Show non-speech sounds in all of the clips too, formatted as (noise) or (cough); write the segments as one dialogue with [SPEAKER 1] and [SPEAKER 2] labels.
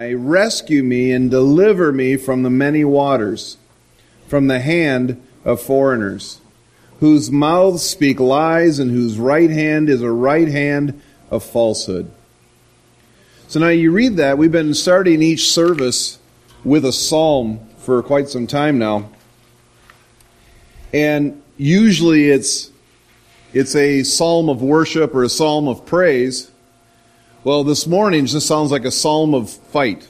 [SPEAKER 1] Rescue me and deliver me from the many waters, from the hand of foreigners, whose mouths speak lies and whose right hand is a right hand of falsehood. So now you read that. We've been starting each service with a psalm for quite some time now. And usually it's, it's a psalm of worship or a psalm of praise. Well, this morning just sounds like a psalm of fight.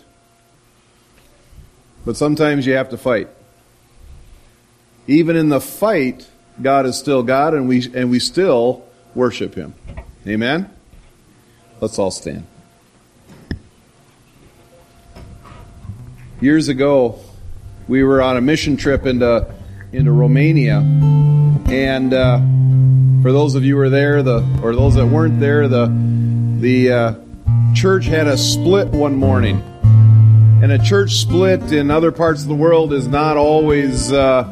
[SPEAKER 1] But sometimes you have to fight. Even in the fight, God is still God and we, and we still worship Him. Amen? Let's all stand. Years ago, we were on a mission trip into, into Romania. And uh, for those of you who were there, the, or those that weren't there, the, the uh, church had a split one morning. And a church split in other parts of the world is not always. Uh,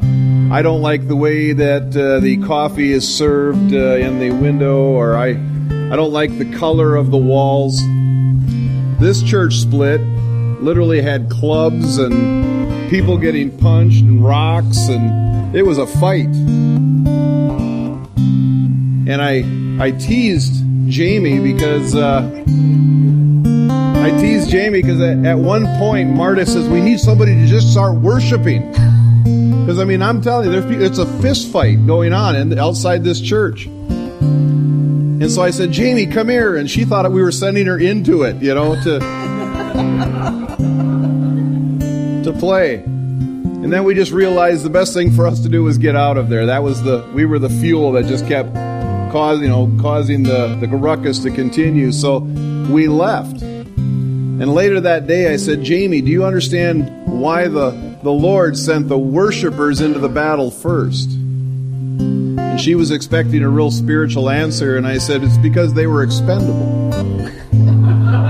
[SPEAKER 1] I don't like the way that uh, the coffee is served uh, in the window, or I, I don't like the color of the walls. This church split literally had clubs and people getting punched and rocks, and it was a fight. And I, I teased Jamie because uh, I teased Jamie because at, at one point Marta says we need somebody to just start worshiping. Because I mean, I'm telling you, there's it's a fist fight going on in, outside this church. And so I said, Jamie, come here. And she thought we were sending her into it, you know, to to play. And then we just realized the best thing for us to do was get out of there. That was the we were the fuel that just kept causing, you know, causing the, the ruckus to continue. So we left. And later that day I said, Jamie, do you understand why the, the Lord sent the worshipers into the battle first? And she was expecting a real spiritual answer, and I said, it's because they were expendable. (laughs)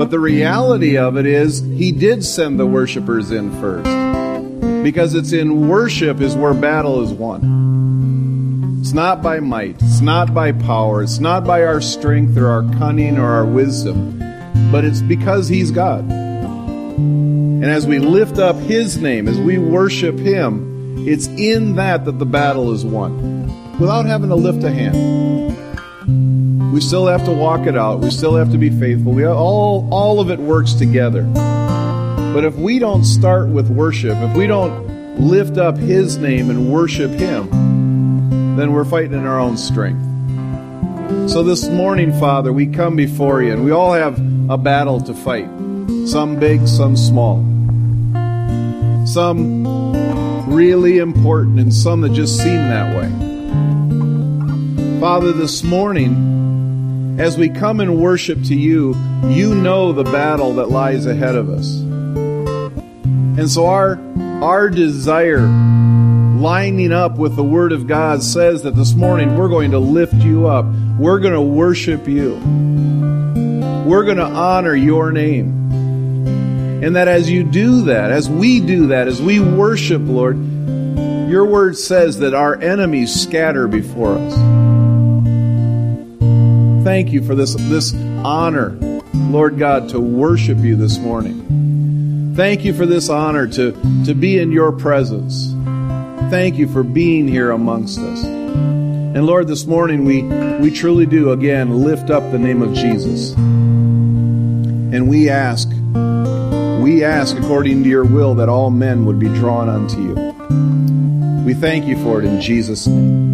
[SPEAKER 1] But the reality of it is, he did send the worshipers in first. Because it's in worship is where battle is won. It's not by might, it's not by power, it's not by our strength or our cunning or our wisdom, but it's because He's God. And as we lift up His name, as we worship Him, it's in that that the battle is won. Without having to lift a hand. We still have to walk it out. We still have to be faithful. We all all of it works together. But if we don't start with worship, if we don't lift up His name and worship Him, then we're fighting in our own strength. So this morning, Father, we come before you and we all have a battle to fight. Some big, some small. Some really important and some that just seem that way. Father, this morning, as we come and worship to you, you know the battle that lies ahead of us. And so our our desire lining up with the word of God says that this morning we're going to lift you up. We're going to worship you. We're going to honor your name. And that as you do that, as we do that, as we worship, Lord, your word says that our enemies scatter before us. Thank you for this, this honor, Lord God, to worship you this morning. Thank you for this honor to, to be in your presence. Thank you for being here amongst us. And Lord, this morning we, we truly do again lift up the name of Jesus. And we ask, we ask according to your will that all men would be drawn unto you. We thank you for it in Jesus' name.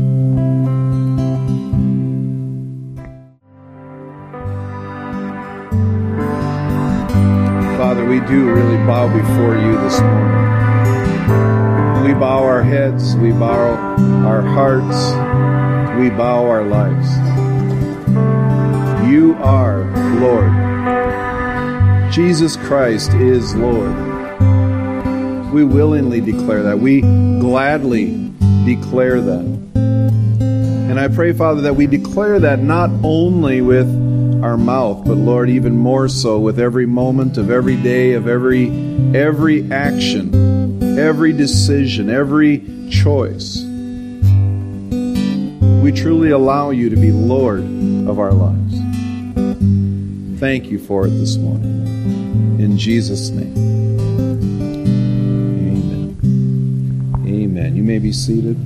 [SPEAKER 1] Do really bow before you this morning. We bow our heads, we bow our hearts, we bow our lives. You are Lord. Jesus Christ is Lord. We willingly declare that. We gladly declare that. And I pray, Father, that we declare that not only with our mouth, but Lord, even more so with every moment of every day, of every every action, every decision, every choice. We truly allow you to be Lord of our lives. thank you for it this morning. In Jesus' name. Amen. Amen. You may be seated.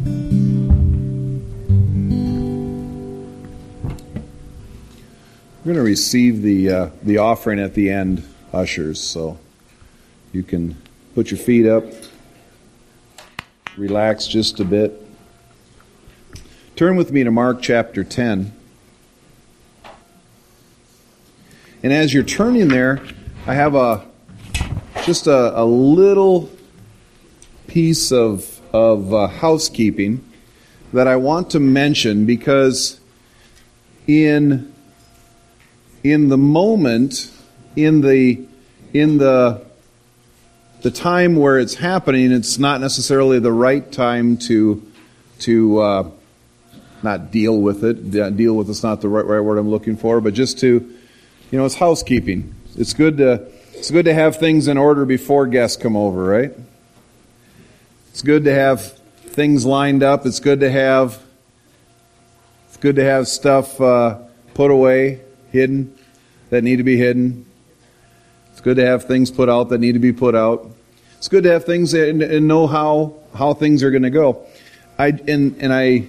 [SPEAKER 1] We're going to receive the, uh, the offering at the end, ushers, so you can put your feet up, relax just a bit. Turn with me to Mark chapter 10. And as you're turning there, I have a just a, a little piece of, of uh, housekeeping that I want to mention because in in the moment, in the in the the time where it's happening, it's not necessarily the right time to to uh, not deal with it. Deal with it's not the right, right word I'm looking for, but just to you know, it's housekeeping. It's good to it's good to have things in order before guests come over, right? It's good to have things lined up. It's good to have it's good to have stuff uh, put away, hidden that need to be hidden. It's good to have things put out that need to be put out. It's good to have things and, and know how how things are going to go. I and and I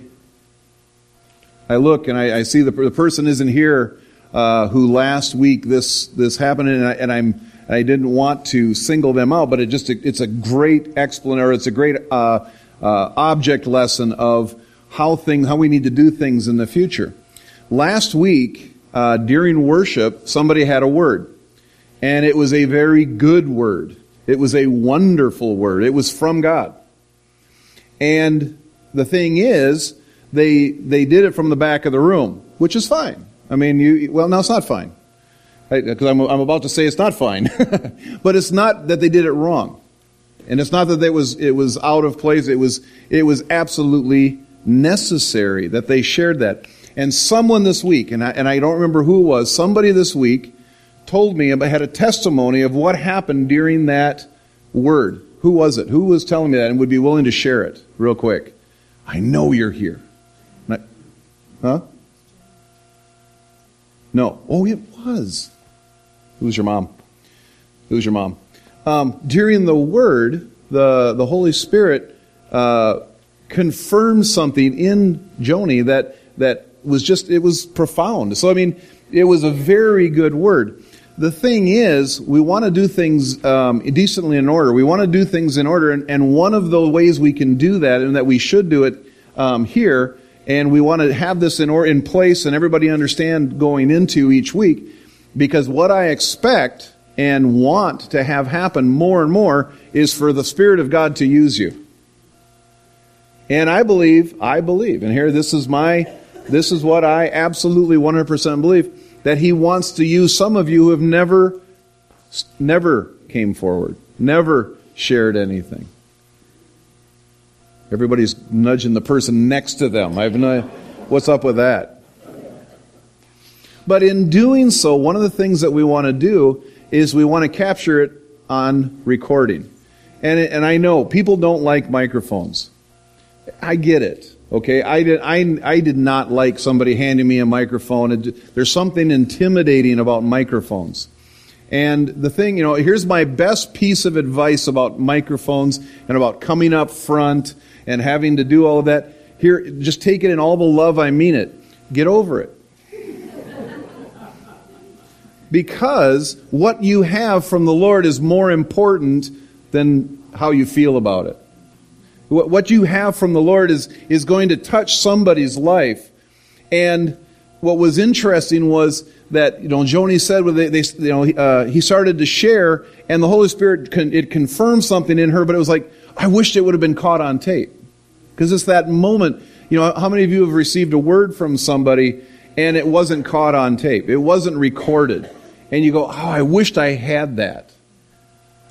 [SPEAKER 1] I look and I, I see the, the person isn't here uh, who last week this this happened, and, I, and I'm I didn't want to single them out, but it just it's a great explanation. It's a great uh, uh, object lesson of how things how we need to do things in the future. Last week uh, during worship, somebody had a word, and it was a very good word. It was a wonderful word. It was from God. And the thing is, they they did it from the back of the room, which is fine. I mean, you, well, no, it's not fine. Because I'm, I'm about to say it's not fine. (laughs) but it's not that they did it wrong. And it's not that it was, it was out of place. It was, it was absolutely necessary that they shared that. And someone this week, and I, and I don't remember who it was, somebody this week told me, about, had a testimony of what happened during that word. Who was it? Who was telling me that and would be willing to share it real quick? I know you're here. Huh? No. Oh, it was. It was your mom. It was your mom. Um, during the word, the, the Holy Spirit uh, confirmed something in Joni that, that was just, it was profound. So, I mean, it was a very good word. The thing is, we want to do things um, decently in order. We want to do things in order, and, and, one of the ways we can do that, and that we should do it um, here, and we want to have this in, or, in place and everybody understand going into each week because what I expect and want to have happen more and more is for the Spirit of God to use you. And I believe, I believe, and here this is my, this is what I absolutely 100% believe, that He wants to use some of you who have never, never came forward, never shared anything. Everybody's nudging the person next to them. I have no, what's up with that? But in doing so, one of the things that we want to do is we want to capture it on recording. And, and I know people don't like microphones. I get it. Okay, I did. I, I did not like somebody handing me a microphone. There's something intimidating about microphones. And the thing, you know, here's my best piece of advice about microphones and about coming up front and having to do all of that. Here, just take it in all the love I mean it. Get over it. because what you have from the Lord is more important than how you feel about it. What you have from the Lord is, is going to touch somebody's life. And what was interesting was that, you know, Joni said, they, they you know, uh, he started to share, and the Holy Spirit, con- it confirmed something in her, but it was like, I wished it would have been caught on tape. Because it's that moment. You know, how many of you have received a word from somebody and it wasn't caught on tape? It wasn't recorded. And you go, oh, I wished I had that.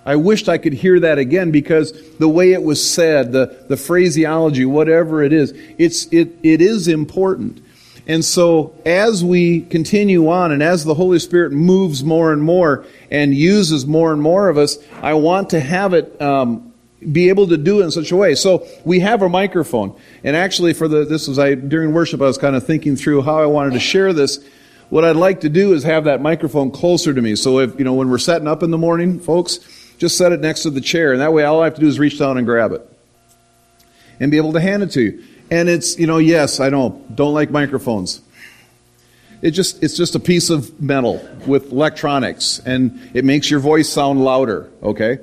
[SPEAKER 1] I wished I could hear that again because the way it was said, the, the phraseology, whatever it is, it's, it, it is important. And so as we continue on and as the Holy Spirit moves more and more and uses more and more of us, I want to have it um, be able to do it in such a way. So we have a microphone. And actually for the, this was I, during worship, I was kind of thinking through how I wanted to share this. what I'd like to do is have that microphone closer to me. So if, you know, when we're setting up in the morning, folks, just set it next to the chair. And that way all I have to do is reach down and grab it and be able to hand it to you. And it's, you know, yes, I know, don't like microphones. It just, it's just a piece of metal with electronics and it makes your voice sound louder, okay?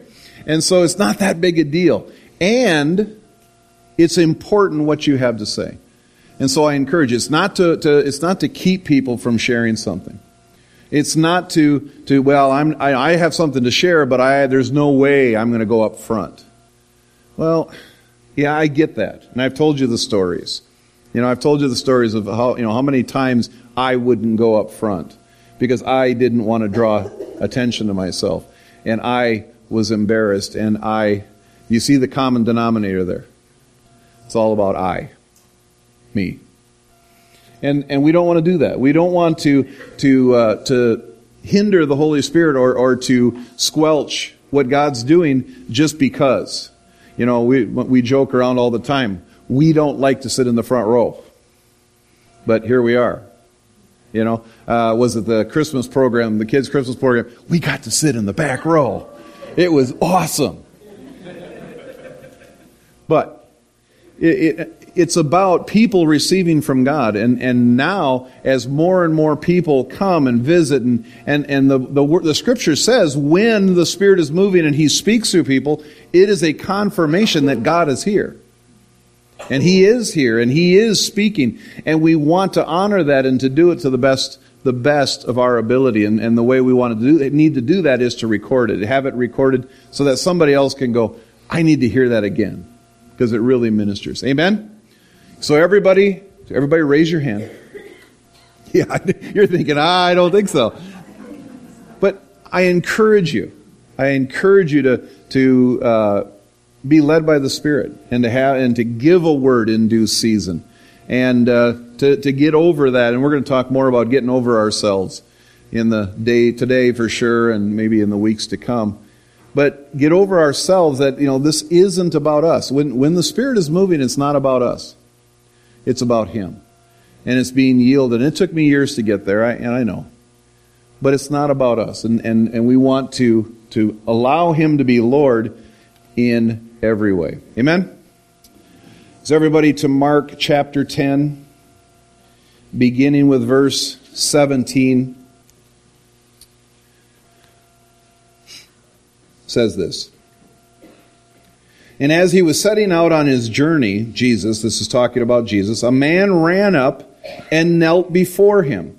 [SPEAKER 1] And so it's not that big a deal. And it's important what you have to say. And so I encourage you. It's not to, to it's not to keep people from sharing something. It's not to, to well, I'm, I, I have something to share, but I, there's no way I'm going to go up front. Well, yeah, I get that. And I've told you the stories. You know, I've told you the stories of how, you know, how many times I wouldn't go up front because I didn't want to draw attention to myself. And I was embarrassed. And I, you see the common denominator there. It's all about I me. And, and we don't want to do that. We don't want to, to, uh, to hinder the Holy Spirit or, or to squelch what God's doing just because. You know, we, we joke around all the time. We don't like to sit in the front row. But here we are. You know, uh, was it the Christmas program, the kids' Christmas program? We got to sit in the back row. It was awesome. But it, it, it's about people receiving from God. And, and now, as more and more people come and visit, and, and, and the, the, the scripture says when the Spirit is moving and He speaks through people, it is a confirmation that God is here. And He is here and He is speaking. And we want to honor that and to do it to the best the best of our ability. And, and the way we want to do need to do that is to record it, have it recorded so that somebody else can go, I need to hear that again. Because it really ministers. Amen? So everybody, everybody raise your hand. (laughs) Yeah, you're thinking, I don't think so. But I encourage you. I encourage you to to uh, be led by the Spirit and to have and to give a word in due season, and uh, to to get over that. And we're going to talk more about getting over ourselves in the day today for sure, and maybe in the weeks to come. But get over ourselves that you know this isn't about us. When when the Spirit is moving, it's not about us. It's about Him. And it's being yielded. And it took me years to get there, and I know. But it's not about us. And, and, and we want to, to allow Him to be Lord in every way. Amen? Is everybody to Mark chapter 10, beginning with verse 17? Says this. And as he was setting out on his journey, Jesus, this is talking about Jesus, a man ran up and knelt before him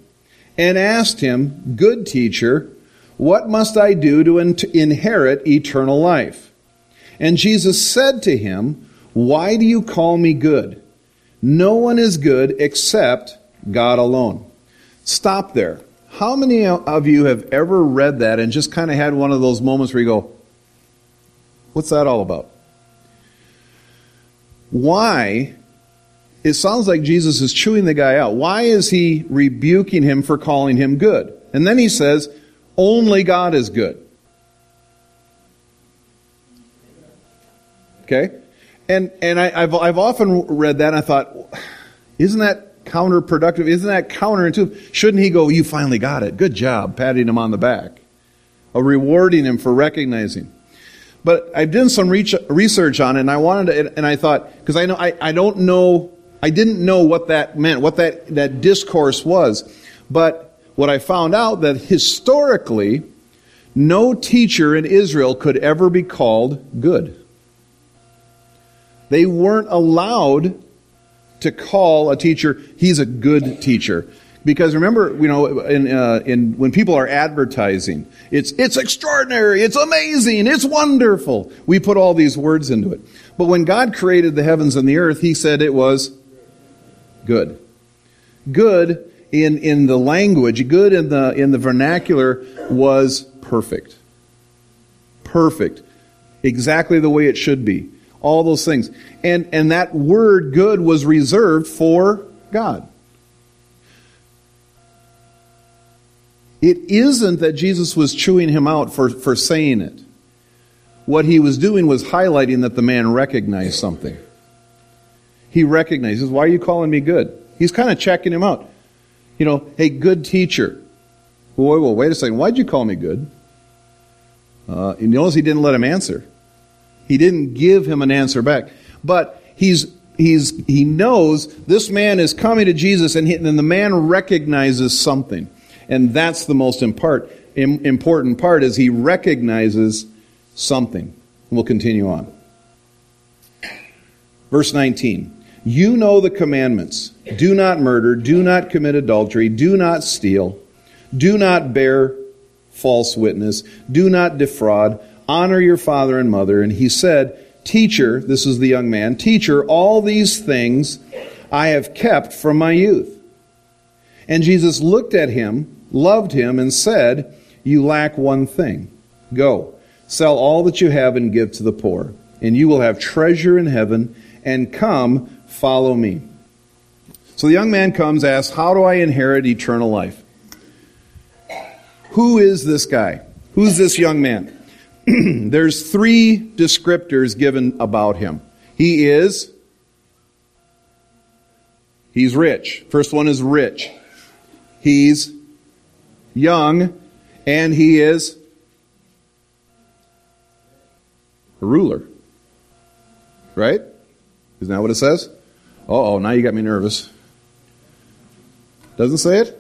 [SPEAKER 1] and asked him, Good teacher, what must I do to inherit eternal life? And Jesus said to him, Why do you call me good? No one is good except God alone. Stop there. How many of you have ever read that and just kind of had one of those moments where you go, What's that all about? Why? It sounds like Jesus is chewing the guy out. Why is he rebuking him for calling him good? And then he says, only God is good. Okay? And, and I, have I've often read that and I thought, isn't that counterproductive? Isn't that counterintuitive? Shouldn't he go, you finally got it. Good job, patting him on the back. Or rewarding him for recognizing. But I've done some research on it, and I wanted to, and I thought, because I know, I, I don't know, I didn't know what that meant, what that, that discourse was. But what I found out that historically, no teacher in Israel could ever be called good. They weren't allowed to call a teacher, he's a good teacher. Because remember, you know, in, uh, in, when people are advertising, it's, it's extraordinary, it's amazing, it's wonderful. We put all these words into it. But when God created the heavens and the earth, He said it was good. Good in, in the language, good in the, in the vernacular was perfect. Perfect. Exactly the way it should be. All those things. And, and that word good was reserved for God. It isn't that Jesus was chewing him out for, for saying it. What he was doing was highlighting that the man recognized something. He recognizes, why are you calling me good? He's kind of checking him out. You know, hey, good teacher. Boy, well, wait a second. Why'd you call me good? Uh, you notice he didn't let him answer. He didn't give him an answer back. But he's he's he knows this man is coming to Jesus, and, he, and the man recognizes something, and that's the most important part is he recognizes something. We'll continue on. Verse 19. You know the commandments. Do not murder, do not commit adultery, do not steal, do not bear false witness, do not defraud, honor your father and mother. And he said, Teacher, this is the young man, Teacher, all these things I have kept from my youth. And Jesus looked at him, loved him, and said, You lack one thing. Go, sell all that you have and give to the poor, and you will have treasure in heaven, and come, follow me. So the young man comes, asks, How do I inherit eternal life? Who is this guy? Who's this young man? (clears throat) There's three descriptors given about him. He is He's rich. First one is rich. He's young and he is a ruler. Right? Isn't that what it says? oh, now you got me nervous. Doesn't say it?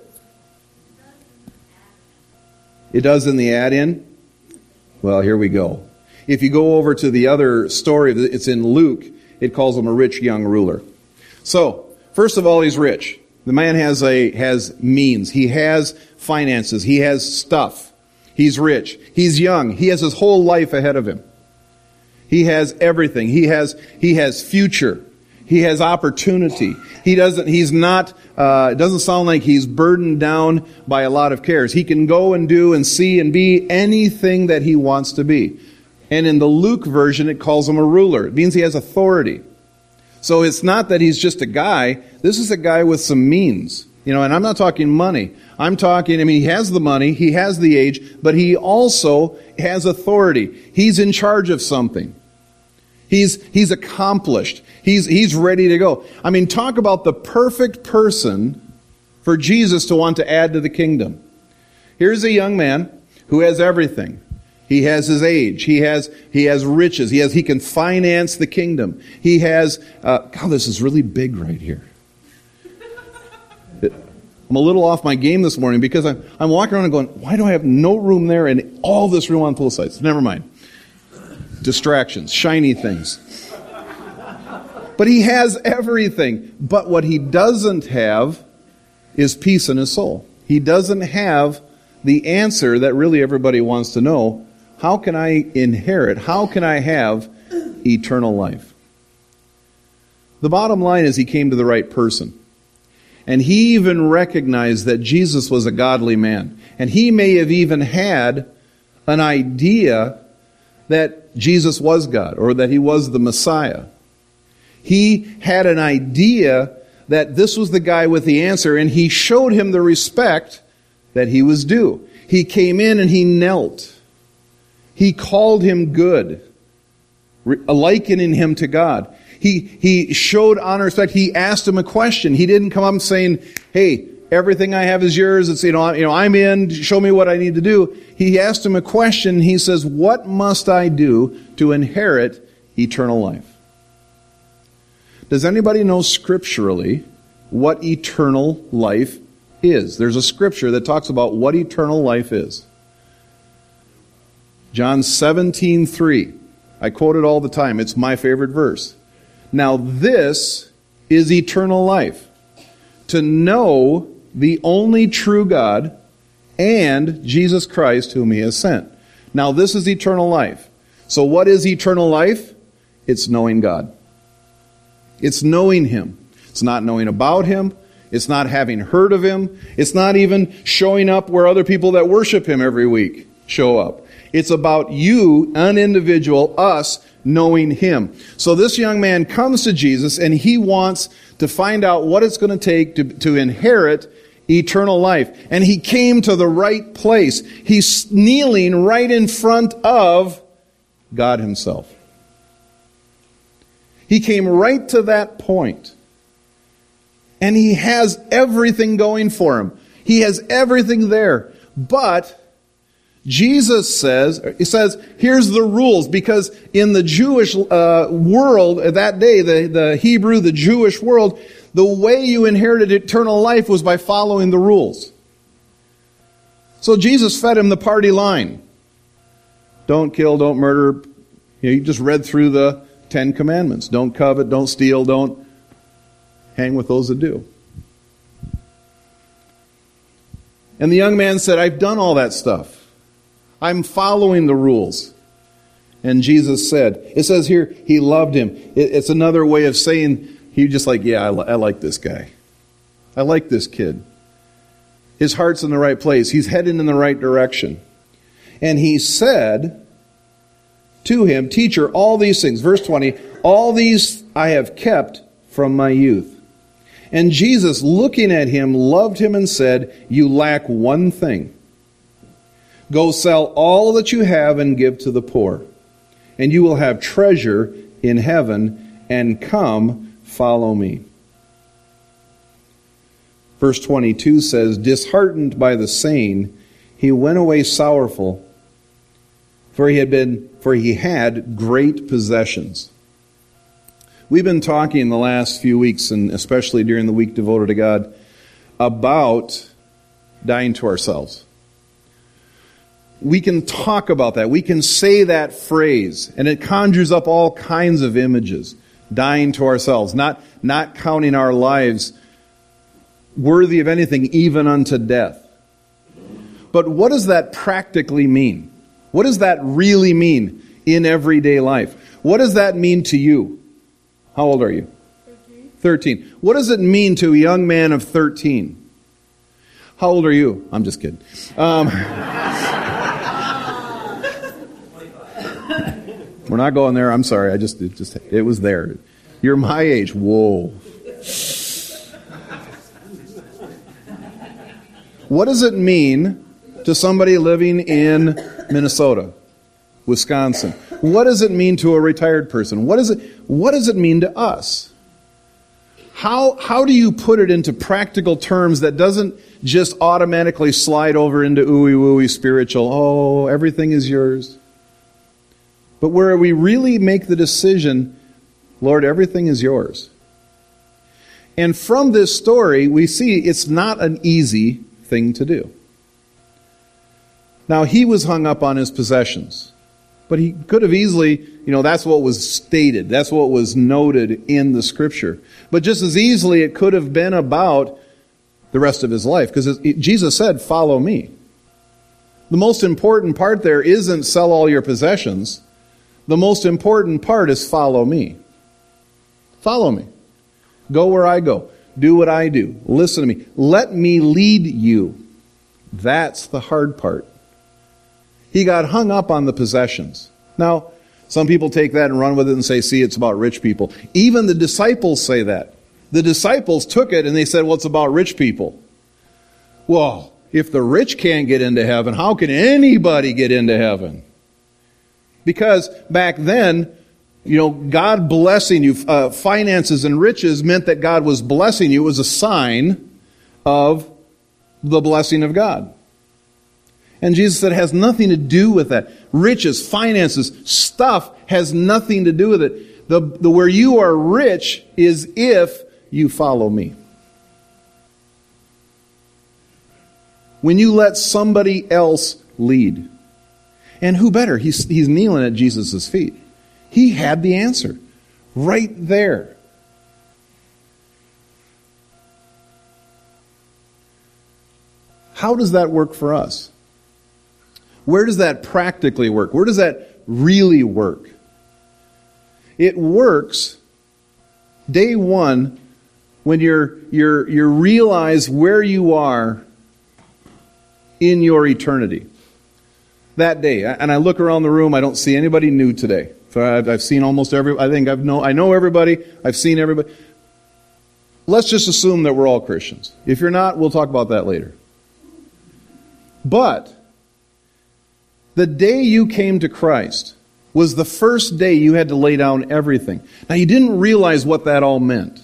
[SPEAKER 1] It does in the add in. Well, here we go. If you go over to the other story, it's in Luke, it calls him a rich young ruler. So, first of all, he's rich. The man has a, has means. He has finances. He has stuff. He's rich. He's young. He has his whole life ahead of him. He has everything. He has, he has future. He has opportunity. He doesn't, he's not, uh, it doesn't sound like he's burdened down by a lot of cares. He can go and do and see and be anything that he wants to be. And in the Luke version, it calls him a ruler. It means he has authority. So it's not that he's just a guy. This is a guy with some means. You know, and I'm not talking money. I'm talking, I mean, he has the money, he has the age, but he also has authority. He's in charge of something. He's, he's accomplished. He's, he's ready to go. I mean, talk about the perfect person for Jesus to want to add to the kingdom. Here's a young man who has everything. He has his age. He has, he has riches. He has, he can finance the kingdom. He has, uh, God, this is really big right here. I'm a little off my game this morning because I'm, I'm walking around and going, why do I have no room there and all this room on both sides? Never mind distractions, shiny things. But he has everything. But what he doesn't have is peace in his soul. He doesn't have the answer that really everybody wants to know. How can I inherit? How can I have eternal life? The bottom line is he came to the right person. And he even recognized that Jesus was a godly man. And he may have even had an idea that Jesus was God or that he was the Messiah. He had an idea that this was the guy with the answer, and he showed him the respect that he was due. He came in and he knelt. He called him good, likening him to God. He, he showed honor respect. He asked him a question. He didn't come up saying, Hey, everything I have is yours. It's, you know, you know, I'm in. Show me what I need to do. He asked him a question. He says, What must I do to inherit eternal life? Does anybody know scripturally what eternal life is? There's a scripture that talks about what eternal life is. John 17, 3. I quote it all the time. It's my favorite verse. Now, this is eternal life to know the only true God, and Jesus Christ, whom he has sent. Now, this is eternal life. So, what is eternal life? It's knowing God. It's knowing him. It's not knowing about him. It's not having heard of him. It's not even showing up where other people that worship him every week show up. It's about you, an individual, us, knowing him. So this young man comes to Jesus and he wants to find out what it's going to take to, to inherit eternal life. And he came to the right place. He's kneeling right in front of God himself. He came right to that point. And he has everything going for him. He has everything there. But Jesus says, he says, here's the rules, because in the Jewish uh, world at that day, the, the Hebrew, the Jewish world, the way you inherited eternal life was by following the rules. So Jesus fed him the party line. Don't kill, don't murder. You, know, you just read through the Ten Commandments. Don't covet, don't steal, don't hang with those that do. And the young man said, I've done all that stuff. I'm following the rules. And Jesus said, it says here, he loved him. It's another way of saying, he just like, yeah, I, I like this guy. I like this kid. His heart's in the right place. He's heading in the right direction. And he said to him, Teacher, all these things, verse 20, all these I have kept from my youth. And Jesus, looking at him, loved him and said, You lack one thing. Go sell all that you have and give to the poor, and you will have treasure in heaven, and come, follow me. Verse 22 says, Disheartened by the saying, he went away sorrowful, for he had been for he had great possessions. We've been talking the last few weeks, and especially during the week devoted to God, about dying to ourselves. We can talk about that. We can say that phrase, and it conjures up all kinds of images. Dying to ourselves, not, not counting our lives worthy of anything, even unto death. But what does that practically mean? What does that really mean in everyday life? What does that mean to you? How old are you? 13. 13. What does it mean to a young man of 13? How old are you? I'm just kidding. Um, (laughs) we're not going there. I'm sorry. I just it just it was there. You're my age. Whoa. What does it mean to somebody living in Minnesota, Wisconsin? What does it mean to a retired person? What, is it, what does it mean to us? How, how do you put it into practical terms that doesn't just automatically slide over into ooey wooey spiritual, oh, everything is yours? But where we really make the decision, Lord, everything is yours. And from this story, we see it's not an easy thing to do. Now, he was hung up on his possessions, but he could have easily, you know, that's what was stated, that's what was noted in the scripture. But just as easily, it could have been about the rest of his life, because Jesus said, Follow me. The most important part there isn't sell all your possessions. The most important part is follow me. Follow me. Go where I go. Do what I do. Listen to me. Let me lead you. That's the hard part. He got hung up on the possessions. Now, some people take that and run with it and say, see, it's about rich people. Even the disciples say that. The disciples took it and they said, well, it's about rich people. Well, if the rich can't get into heaven, how can anybody get into heaven? Because back then, you know, God blessing you, uh, finances and riches meant that God was blessing you. It was a sign of the blessing of God. And Jesus said it has nothing to do with that. Riches, finances, stuff has nothing to do with it. The, the where you are rich is if you follow me. When you let somebody else lead. And who better? He's, he's kneeling at Jesus' feet. He had the answer right there. How does that work for us? Where does that practically work? Where does that really work? It works day one when you're, you're, you realize where you are in your eternity. That day. And I look around the room, I don't see anybody new today. I've seen almost every, I think I've know, I know everybody, I've seen everybody. Let's just assume that we're all Christians. If you're not, we'll talk about that later. But, the day you came to Christ was the first day you had to lay down everything. Now, you didn't realize what that all meant.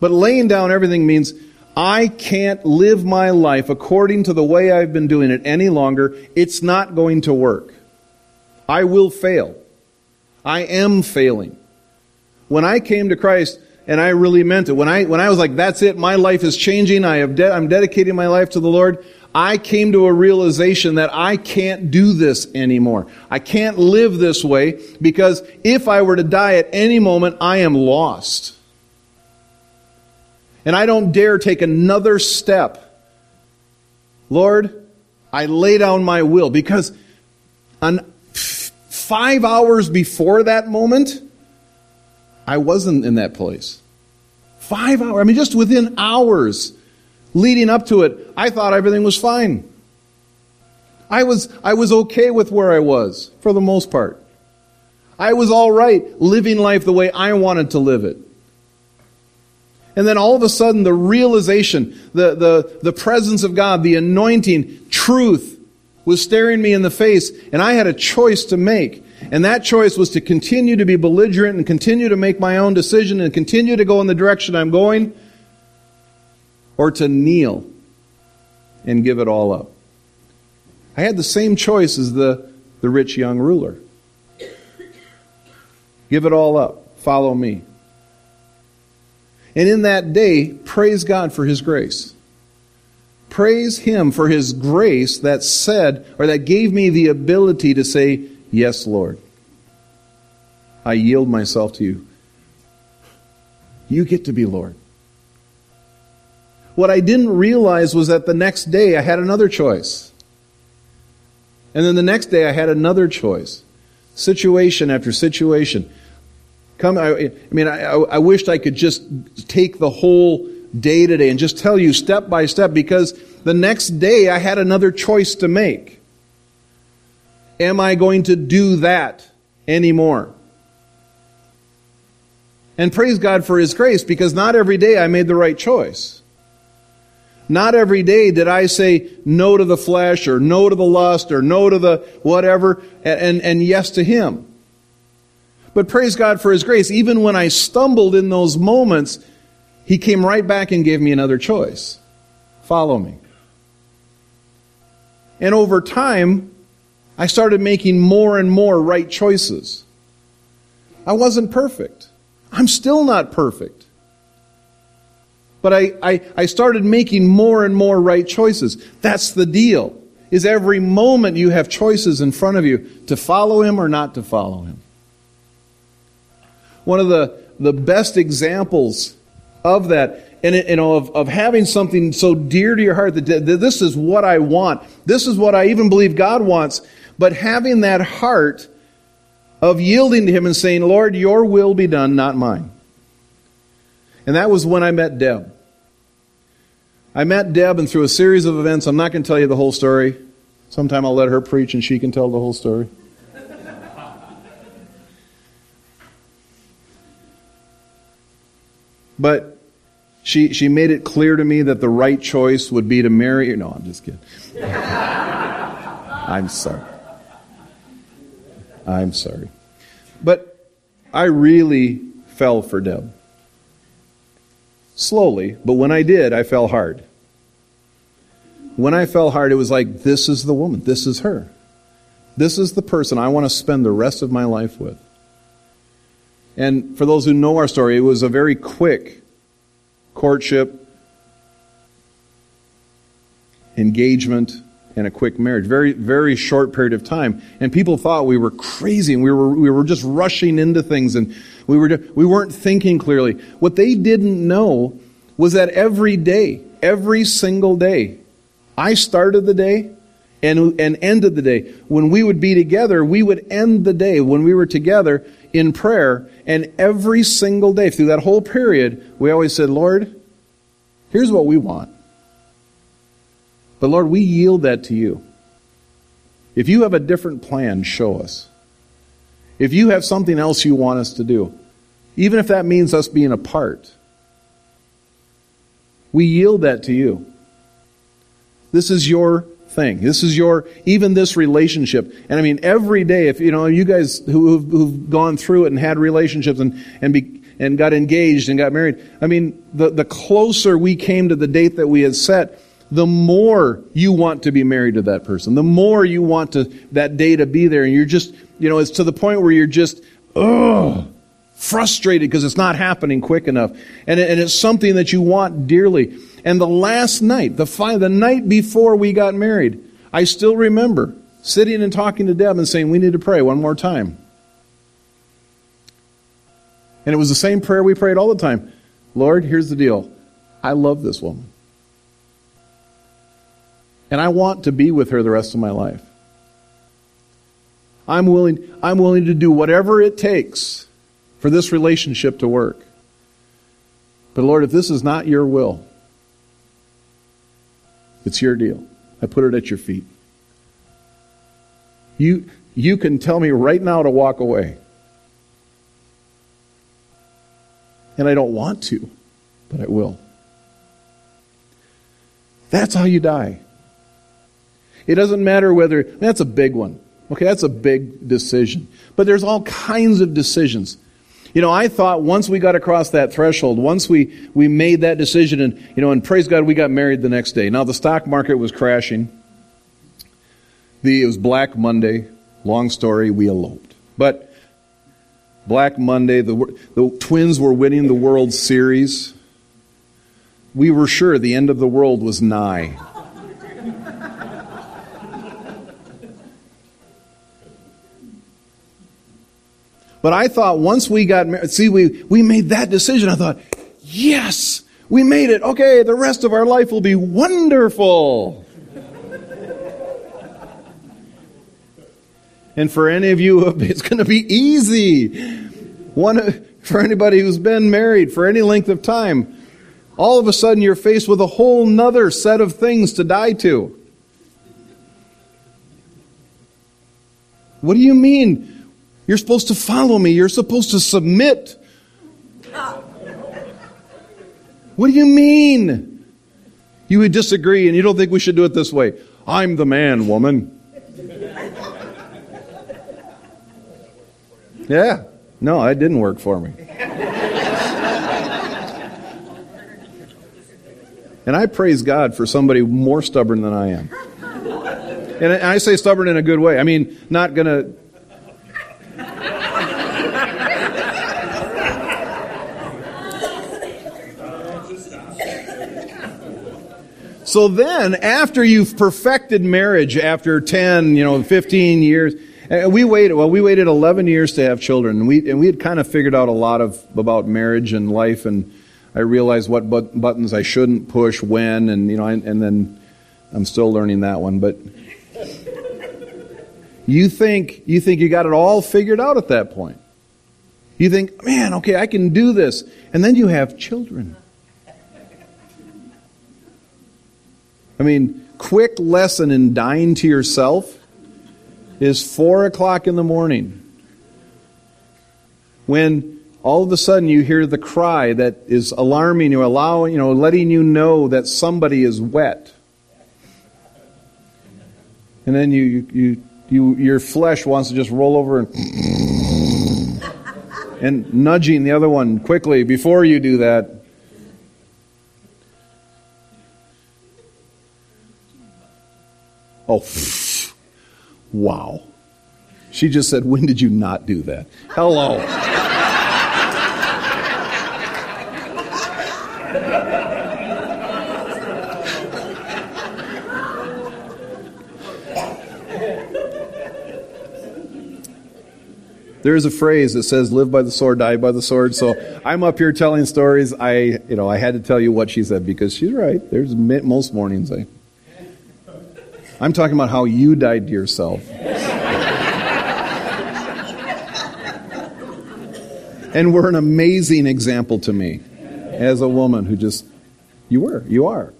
[SPEAKER 1] But laying down everything means I can't live my life according to the way I've been doing it any longer. It's not going to work. I will fail. I am failing. When I came to Christ, and I really meant it, when I, when I was like, that's it, my life is changing, I have de- I'm dedicating my life to the Lord, I came to a realization that I can't do this anymore. I can't live this way because if I were to die at any moment, I am lost. And I don't dare take another step. Lord, I lay down my will because on five hours before that moment, I wasn't in that place. Five hours. I mean, just within hours leading up to it, I thought everything was fine. I was, I was okay with where I was, for the most part. I was all right living life the way I wanted to live it. And then all of a sudden, the realization, the, the, the presence of God, the anointing, truth was staring me in the face, and I had a choice to make. And that choice was to continue to be belligerent and continue to make my own decision and continue to go in the direction I'm going, or to kneel and give it all up. I had the same choice as the, the rich young ruler. Give it all up. Follow me. And in that day, praise God for His grace. Praise Him for His grace that said, or that gave me the ability to say, Yes, Lord. I yield myself to you. You get to be Lord. What I didn't realize was that the next day I had another choice. And then the next day I had another choice. Situation after situation. Come, I, I mean, I, I wished I could just take the whole day today and just tell you step by step because the next day I had another choice to make. Am I going to do that anymore? And praise God for His grace because not every day I made the right choice. Not every day did I say no to the flesh or no to the lust or no to the whatever and, and, and yes to Him. But praise God for His grace. Even when I stumbled in those moments, He came right back and gave me another choice. Follow me. And over time, I started making more and more right choices. I wasn't perfect. I'm still not perfect. But I, I, I started making more and more right choices. That's the deal. Is every moment you have choices in front of you to follow him or not to follow him. One of the, the best examples of that, and you know, of, of having something so dear to your heart that, that this is what I want. This is what I even believe God wants. But having that heart of yielding to him and saying, Lord, your will be done, not mine. And that was when I met Deb. I met Deb, and through a series of events, I'm not going to tell you the whole story. Sometime I'll let her preach and she can tell the whole story. But she, she made it clear to me that the right choice would be to marry. No, I'm just kidding. I'm sorry. I'm sorry. But I really fell for Deb slowly, but when I did, I fell hard. When I fell hard, it was like, this is the woman. This is her. This is the person I want to spend the rest of my life with. And for those who know our story, it was a very quick courtship, engagement, and a quick marriage. Very, very short period of time. And people thought we were crazy and we were, we were just rushing into things and we, were, we weren't thinking clearly. What they didn't know was that every day, every single day, I started the day and, and ended the day. When we would be together, we would end the day when we were together in prayer. And every single day, through that whole period, we always said, Lord, here's what we want. But Lord, we yield that to you. If you have a different plan, show us. If you have something else you want us to do, even if that means us being apart, we yield that to you. This is your thing. This is your, even this relationship. And I mean, every day, if, you know, you guys who, have gone through it and had relationships and, and be, and got engaged and got married. I mean, the, the closer we came to the date that we had set, the more you want to be married to that person, the more you want to that day to be there, and you're just, you know, it's to the point where you're just, ugh, frustrated because it's not happening quick enough, and, it, and it's something that you want dearly. And the last night, the fi- the night before we got married, I still remember sitting and talking to Deb and saying, "We need to pray one more time." And it was the same prayer we prayed all the time. Lord, here's the deal. I love this woman. And I want to be with her the rest of my life. I'm willing, I'm willing to do whatever it takes for this relationship to work. But Lord, if this is not your will, it's your deal. I put it at your feet. You, you can tell me right now to walk away. And I don't want to, but I will. That's how you die. It doesn't matter whether, that's a big one. Okay, that's a big decision. But there's all kinds of decisions. You know, I thought once we got across that threshold, once we, we made that decision, and, you know, and praise God, we got married the next day. Now, the stock market was crashing. The, it was Black Monday. Long story, we eloped. But Black Monday, the, the Twins were winning the World Series. We were sure the end of the world was nigh. But I thought once we got married, see, we, we made that decision. I thought, yes, we made it. Okay, the rest of our life will be wonderful. and for any of you, (laughs) it's going to be easy. One, for anybody who's been married for any length of time, all of a sudden you're faced with a whole nother set of things to die to. What do you mean? You're supposed to follow me. You're supposed to submit. What do you mean? You would disagree and you don't think we should do it this way. I'm the man, woman. Yeah. No, it didn't work for me. And I praise God for somebody more stubborn than I am. And I say stubborn in a good way. I mean, not going to So then, after you've perfected marriage, after 10, you know, 15 years, uh, we waited, well, we waited 11 years to have children. And we, and we had kind of figured out a lot of, about marriage and life. And I realized what but, buttons I shouldn't push when. And, you know, and, and then I'm still learning that one. But you think, you think you got it all figured out at that point. You think, man, okay, I can do this. And then you have children. I mean, quick lesson in dying to yourself is four o'clock in the morning. When all of a sudden you hear the cry that is alarming you, allowing, you know, letting you know that somebody is wet. And then you, you, you, your flesh wants to just roll over and, and nudging the other one quickly before you do that. Oh, (laughs) wow. She just said, When did you not do that? Hello. there is a phrase that says live by the sword die by the sword so i'm up here telling stories i you know i had to tell you what she said because she's right there's most mornings i I'm talking about how you died to yourself. and were an amazing example to me as a woman who just, you were, you are.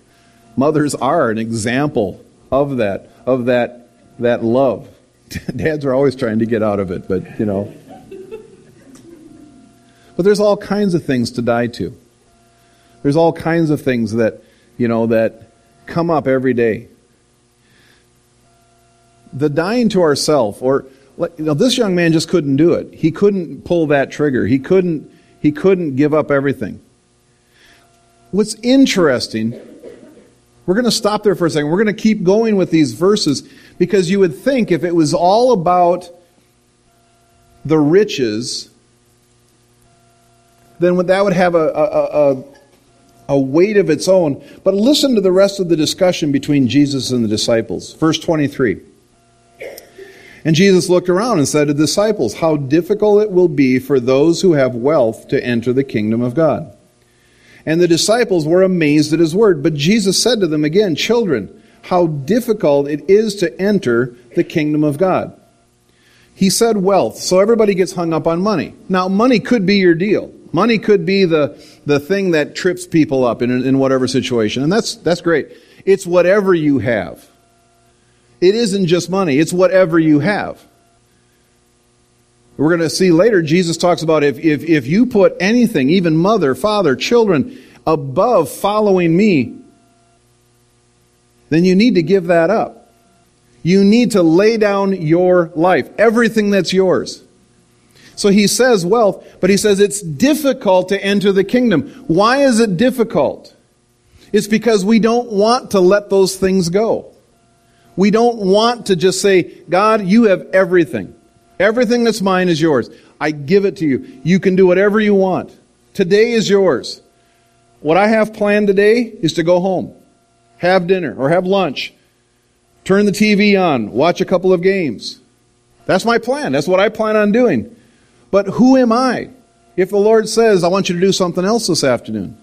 [SPEAKER 1] Mothers are an example of that, of that, that love. (laughs) Dads are always trying to get out of it, but you know. But there's all kinds of things to die to. There's all kinds of things that, you know, that come up every day the dying to ourself, or you know, this young man just couldn't do it. He couldn't pull that trigger. He couldn't. He couldn't give up everything. What's interesting, we're going to stop there for a second. We're going to keep going with these verses because you would think if it was all about the riches, then that would have a, a, a, a weight of its own. But listen to the rest of the discussion between Jesus and the disciples. Verse 23. And Jesus looked around and said to the disciples, How difficult it will be for those who have wealth to enter the kingdom of God. And the disciples were amazed at his word. But Jesus said to them again, Children, how difficult it is to enter the kingdom of God. He said wealth, so everybody gets hung up on money. Now, money could be your deal. Money could be the, the thing that trips people up in, in whatever situation. And that's, that's great. It's whatever you have. It isn't just money, it's whatever you have. We're going to see later, Jesus talks about if, if, if you put anything, even mother, father, children, above following me, then you need to give that up. You need to lay down your life, everything that's yours. So he says wealth, but he says it's difficult to enter the kingdom. Why is it difficult? It's because we don't want to let those things go. We don't want to just say, God, you have everything. Everything that's mine is yours. I give it to you. You can do whatever you want. Today is yours. What I have planned today is to go home, have dinner, or have lunch, turn the TV on, watch a couple of games. That's my plan. That's what I plan on doing. But who am I? If the Lord says, I want you to do something else this afternoon,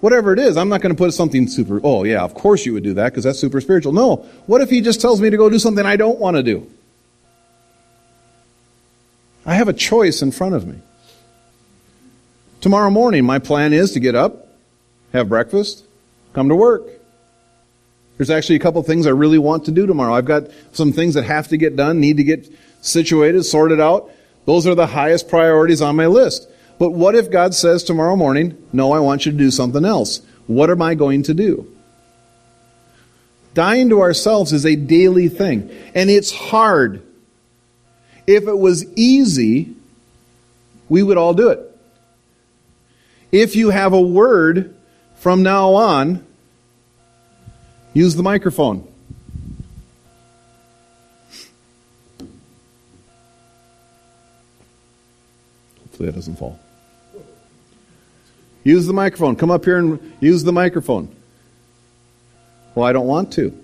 [SPEAKER 1] whatever it is, I'm not going to put something super, oh yeah, of course you would do that because that's super spiritual. No. What if He just tells me to go do something I don't want to do? I have a choice in front of me. Tomorrow morning, my plan is to get up, have breakfast, come to work. There's actually a couple things I really want to do tomorrow. I've got some things that have to get done, need to get situated, sorted out. Those are the highest priorities on my list. But what if God says tomorrow morning, no, I want you to do something else? What am I going to do? Dying to ourselves is a daily thing, and it's hard. If it was easy, we would all do it. If you have a word from now on, use the microphone. Hopefully that doesn't fall. Use the microphone. Come up here and use the microphone. Well, I don't want to.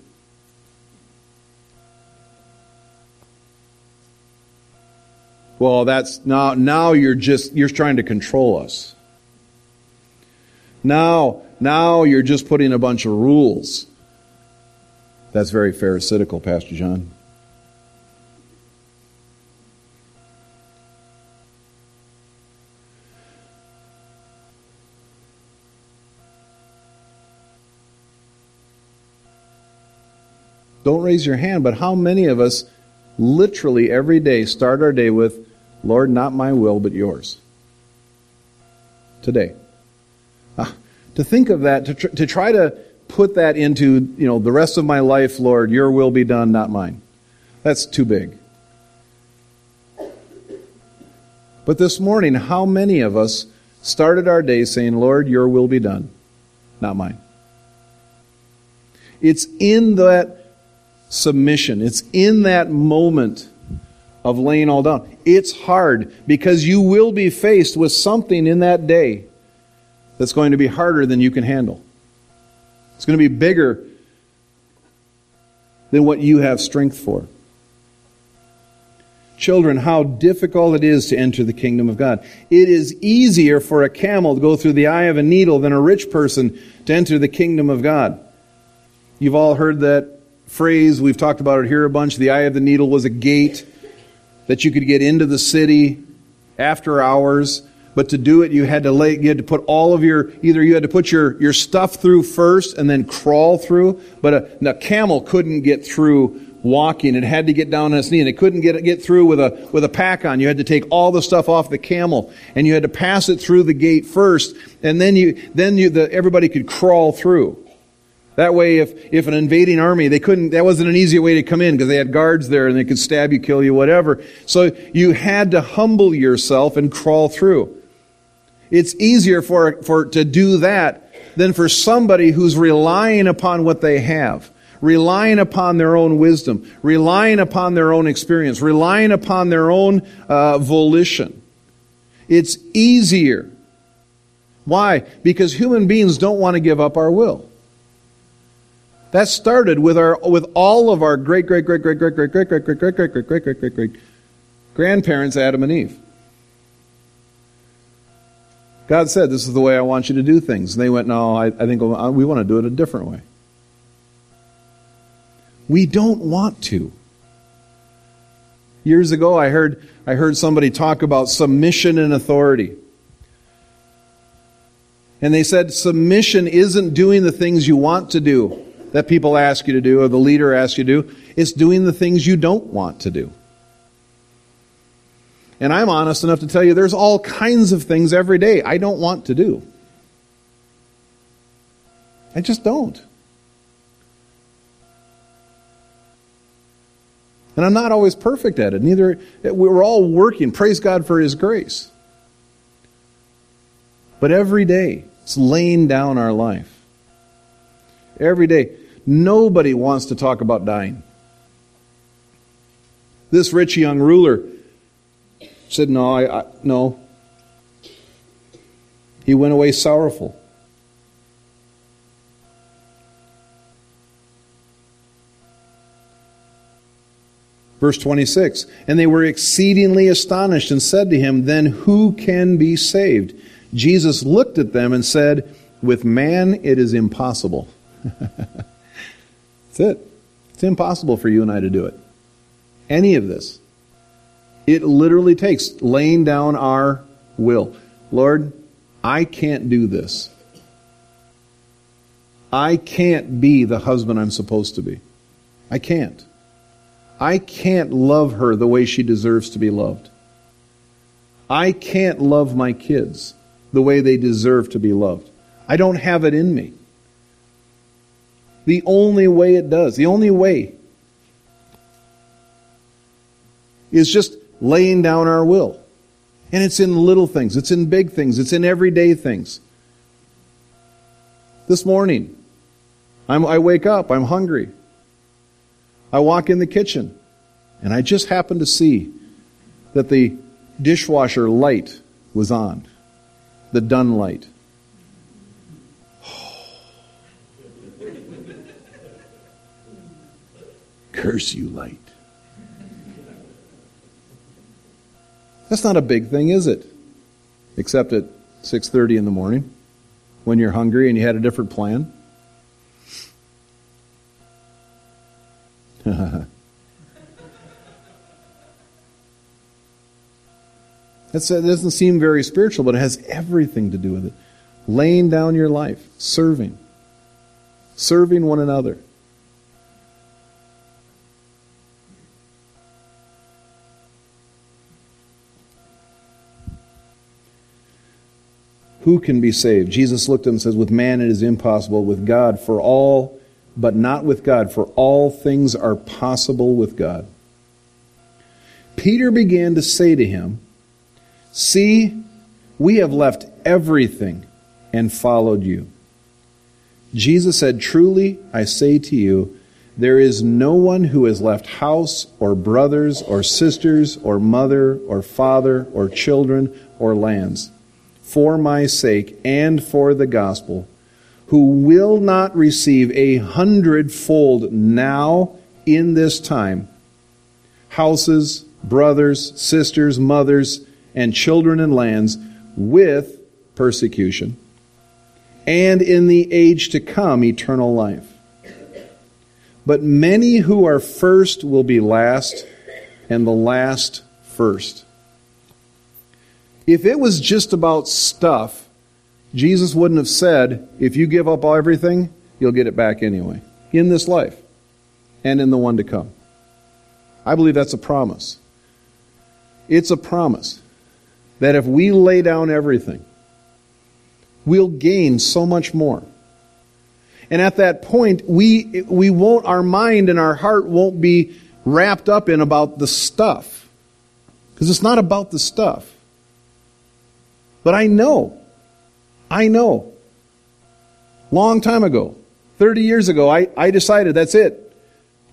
[SPEAKER 1] Well, that's now now you're just you're trying to control us. Now, now you're just putting a bunch of rules. That's very pharisaical, Pastor John. Don't raise your hand, but how many of us literally every day start our day with, Lord, not my will, but yours? Today. Ah, to think of that, to, tr- to try to put that into, you know, the rest of my life, Lord, your will be done, not mine. That's too big. But this morning, how many of us started our day saying, Lord, your will be done, not mine? It's in that submission. It's in that moment of laying all down. It's hard because you will be faced with something in that day that's going to be harder than you can handle. It's going to be bigger than what you have strength for. Children, how difficult it is to enter the kingdom of God. It is easier for a camel to go through the eye of a needle than a rich person to enter the kingdom of God. You've all heard that phrase. We've talked about it here a bunch. The eye of the needle was a gate that you could get into the city after hours. But to do it, you had to lay, you had to put all of your, either you had to put your, your stuff through first and then crawl through. But a, a camel couldn't get through walking. It had to get down on its knee and it couldn't get, get through with a, with a pack on. You had to take all the stuff off the camel and you had to pass it through the gate first and then you, then you, the, everybody could crawl through. That way, if, if an invading army, they couldn't, that wasn't an easy way to come in because they had guards there and they could stab you, kill you, whatever. So you had to humble yourself and crawl through. It's easier for, for to do that than for somebody who's relying upon what they have, relying upon their own wisdom, relying upon their own experience, relying upon their own uh, volition. It's easier. Why? Because human beings don't want to give up our will. That started with our with all of our great great great great great great great great great great great great great great great great grandparents, Adam and Eve. God said, This is the way I want you to do things. And they went, No, I, I think we want to do it a different way. We don't want to. Years ago, I heard, I heard somebody talk about submission and authority. And they said submission isn't doing the things you want to do that people ask you to do or the leader asks you to do. It's doing the things you don't want to do. And I'm honest enough to tell you there's all kinds of things every day I don't want to do. I just don't. And I'm not always perfect at it. Neither we're all working. Praise God for his grace. But every day it's laying down our life. Every day nobody wants to talk about dying. This rich young ruler said, No, I, I, no. He went away sorrowful. Verse 26 And they were exceedingly astonished and said to him, Then who can be saved? Jesus looked at them and said, With man it is impossible. (laughs) That's it. It's impossible for you and I to do it. Any of this. It literally takes laying down our will. Lord, I can't do this. I can't be the husband I'm supposed to be. I can't. I can't love her the way she deserves to be loved. I can't love my kids the way they deserve to be loved. I don't have it in me. The only way it does, the only way is just laying down our will. And it's in little things, it's in big things, it's in everyday things. This morning, I'm, I wake up, I'm hungry. I walk in the kitchen, and I just happen to see that the dishwasher light was on, the done light. Curse you, light. That's not a big thing, is it? Except at 6:30 in the morning when you're hungry and you had a different plan. (laughs) that doesn't seem very spiritual, but it has everything to do with it. Laying down your life, serving, serving one another. Who can be saved? Jesus looked at him and says, With man it is impossible, with God for all, but not with God, for all things are possible with God. Peter began to say to him, See, we have left everything and followed you. Jesus said, Truly, I say to you, there is no one who has left house or brothers or sisters or mother or father or children or lands for my sake and for the gospel, who will not receive a hundredfold now in this time houses, brothers, sisters, mothers, and children and lands with persecution, and in the age to come eternal life. But many who are first will be last, and the last first. If it was just about stuff, Jesus wouldn't have said, if you give up everything, you'll get it back anyway, in this life and in the one to come. I believe that's a promise. It's a promise that if we lay down everything, we'll gain so much more. And at that point, we, we won't, our mind and our heart won't be wrapped up in about the stuff. Because it's not about the stuff. But I know I know. Long time ago, 30 years ago, I, I decided that's it.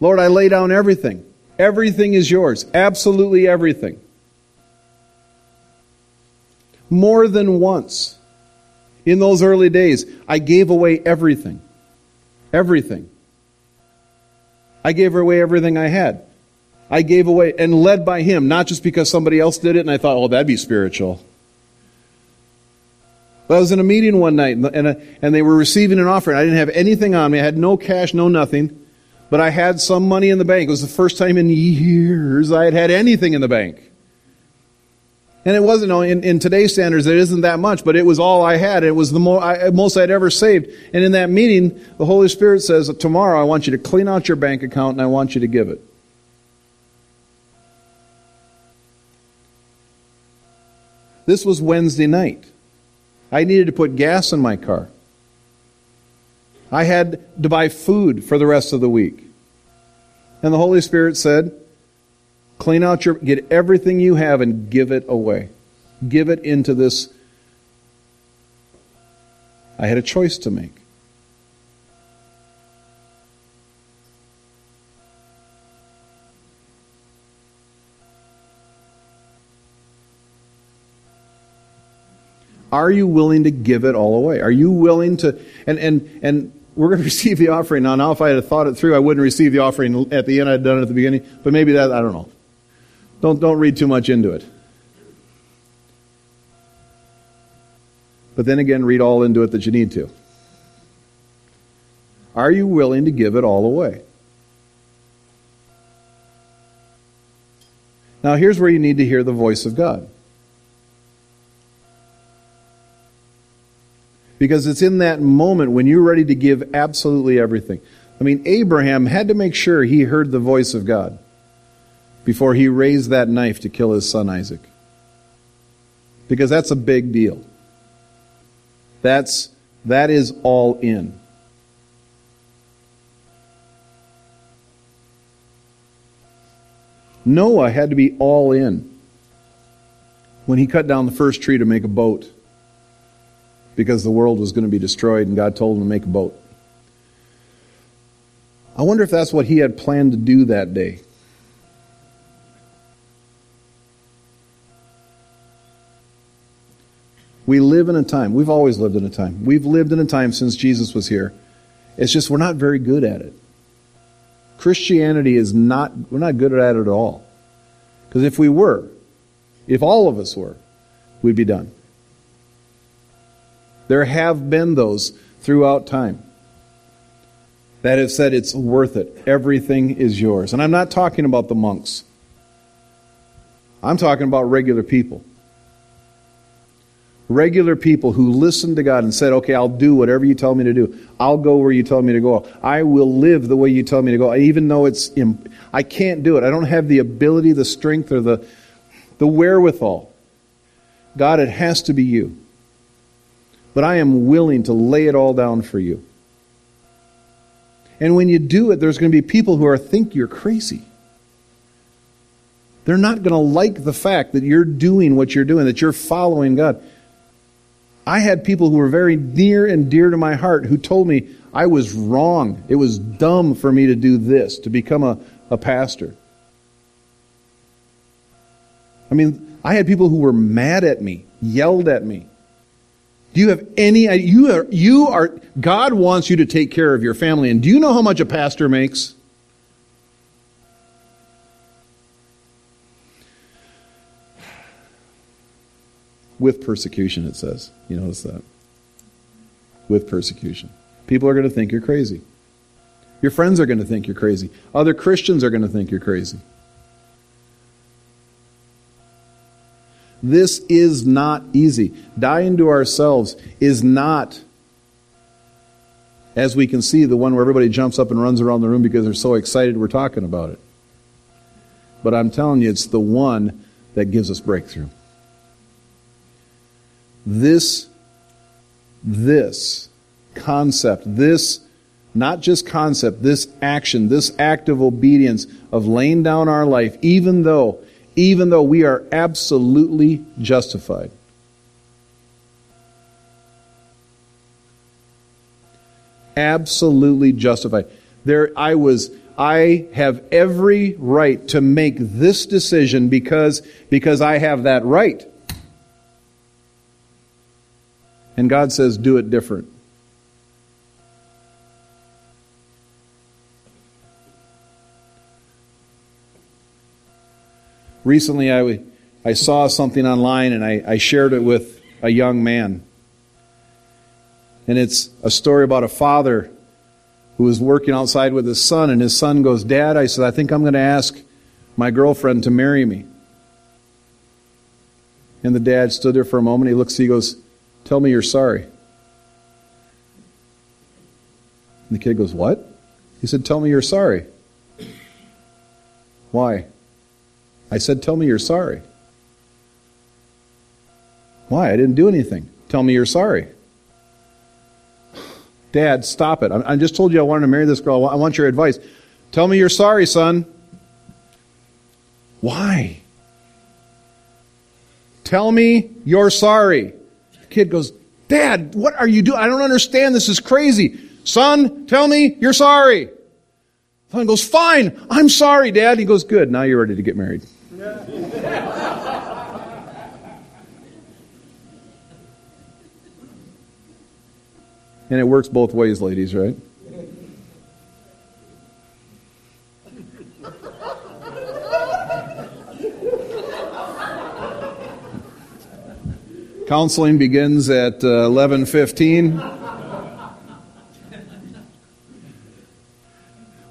[SPEAKER 1] Lord, I lay down everything. Everything is yours. Absolutely everything. More than once in those early days, I gave away everything. Everything. I gave away everything I had. I gave away and led by Him, not just because somebody else did it and I thought, oh, that'd be spiritual. I was in a meeting one night and, and, and they were receiving an offering. I didn't have anything on me. I had no cash, no nothing but I had some money in the bank. It was the first time in years I had had anything in the bank. And it wasn't, in, in today's standards, it isn't that much, but it was all I had. It was the mo- I, most I'd ever saved. And in that meeting, the Holy Spirit says, Tomorrow I want you to clean out your bank account and I want you to give it. This was Wednesday night. I needed to put gas in my car. I had to buy food for the rest of the week. And the Holy Spirit said, clean out your, get everything you have and give it away. Give it into this. I had a choice to make. Are you willing to give it all away? Are you willing to, and, and, and we're going (laughs) to receive the offering. Now, now, if I had thought it through, I wouldn't receive the offering at the end. I'd done it at the beginning. But maybe that, I don't know. Don't, don't read too much into it. But then again, read all into it that you need to. Are you willing to give it all away? Now, here's where you need to hear the voice of God. Because it's in that moment when you're ready to give absolutely everything. I mean, Abraham had to make sure he heard the voice of God before he raised that knife to kill his son Isaac. Because that's a big deal. That's, that is all in. Noah had to be all in when he cut down the first tree to make a boat because the world was going to be destroyed and God told him to make a boat. I wonder if that's what he had planned to do that day. We live in a time, we've always lived in a time. We've lived in a time since Jesus was here. It's just we're not very good at it. Christianity is not, we're not good at it at all. Because if we were, if all of us were, we'd be done. There have been those throughout time that have said it's worth it. Everything is yours. And I'm not talking about the monks. I'm talking about regular people. Regular people who listened to God and said, okay, I'll do whatever you tell me to do. I'll go where you tell me to go. I will live the way you tell me to go, even though it's, imp- I can't do it. I don't have the ability, the strength, or the, the wherewithal. God, it has to be you but I am willing to lay it all down for you. And when you do it, there's going to be people who are think you're crazy. They're not going to like the fact that you're doing what you're doing, that you're following God. I had people who were very near and dear to my heart who told me I was wrong. It was dumb for me to do this, to become a, a pastor. I mean, I had people who were mad at me, yelled at me. Do you have any, you are, you are, God wants you to take care of your family. And do you know how much a pastor makes? With persecution, it says. You notice that? With persecution. People are going to think you're crazy. Your friends are going to think you're crazy. Other Christians are going to think you're crazy. This is not easy. Dying to ourselves is not, as we can see, the one where everybody jumps up and runs around the room because they're so excited we're talking about it. But I'm telling you, it's the one that gives us breakthrough. This, this concept, this, not just concept, this action, this act of obedience of laying down our life, even though even though we are absolutely justified. Absolutely justified. There, I was. I have every right to make this decision because, because I have that right. And God says, do it different. Recently, I, I saw something online and I, I shared it with a young man. And it's a story about a father who was working outside with his son, and his son goes, Dad, I said, I think I'm going to ask my girlfriend to marry me. And the dad stood there for a moment. He looks, he goes, Tell me you're sorry. And the kid goes, What? He said, Tell me you're sorry. Why? I said, Tell me you're sorry. Why? I didn't do anything. Tell me you're sorry. Dad, stop it. I just told you I wanted to marry this girl. I want your advice. Tell me you're sorry, son. Why? Tell me you're sorry. The kid goes, Dad, what are you doing? I don't understand. This is crazy. Son, tell me you're sorry. Son goes, Fine. I'm sorry, Dad. He goes, Good. Now you're ready to get married. And it works both ways, ladies, right? Counseling begins at uh, 11:15.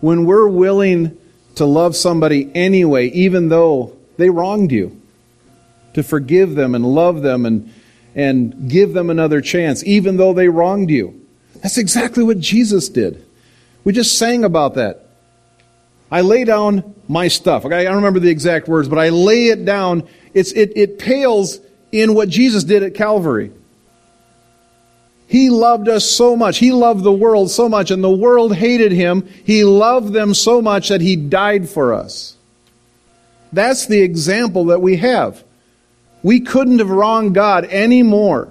[SPEAKER 1] when we're willing to love somebody anyway, even though they wronged you, to forgive them and love them and, and give them another chance, even though they wronged you. That's exactly what Jesus did. We just sang about that. I lay down my stuff. Okay, I don't remember the exact words, but I lay it down. It's, it, it pales in what Jesus did at Calvary. He loved us so much. He loved the world so much, and the world hated him. He loved them so much that he died for us. That's the example that we have. We couldn't have wronged God any more.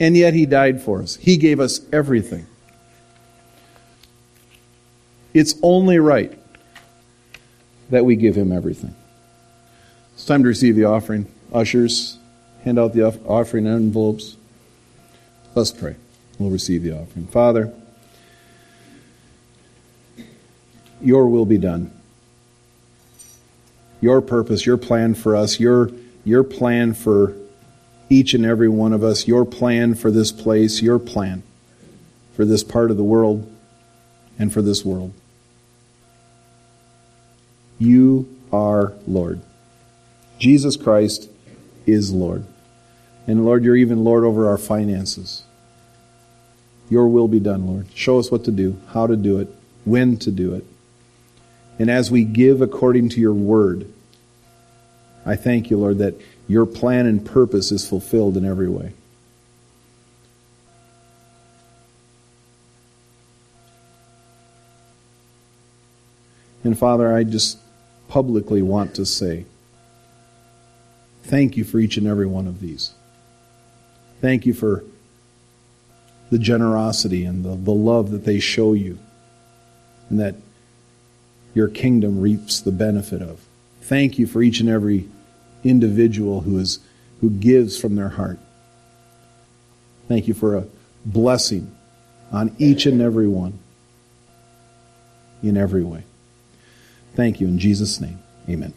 [SPEAKER 1] And yet he died for us. He gave us everything. It's only right that we give him everything. It's time to receive the offering. Ushers, hand out the offering envelopes. Let's pray. We'll receive the offering. Father, your will be done. Your purpose, your plan for us, your, your plan for each and every one of us, your plan for this place, your plan for this part of the world and for this world. You are Lord. Jesus Christ is Lord. And Lord, you're even Lord over our finances. Your will be done, Lord. Show us what to do, how to do it, when to do it. And as we give according to your word, I thank you, Lord, that your plan and purpose is fulfilled in every way. And Father, I just publicly want to say thank you for each and every one of these. Thank you for the generosity and the, the love that they show you and that your kingdom reaps the benefit of. Thank you for each and every individual who is who gives from their heart. Thank you for a blessing on each and every one in every way. Thank you in Jesus' name. Amen.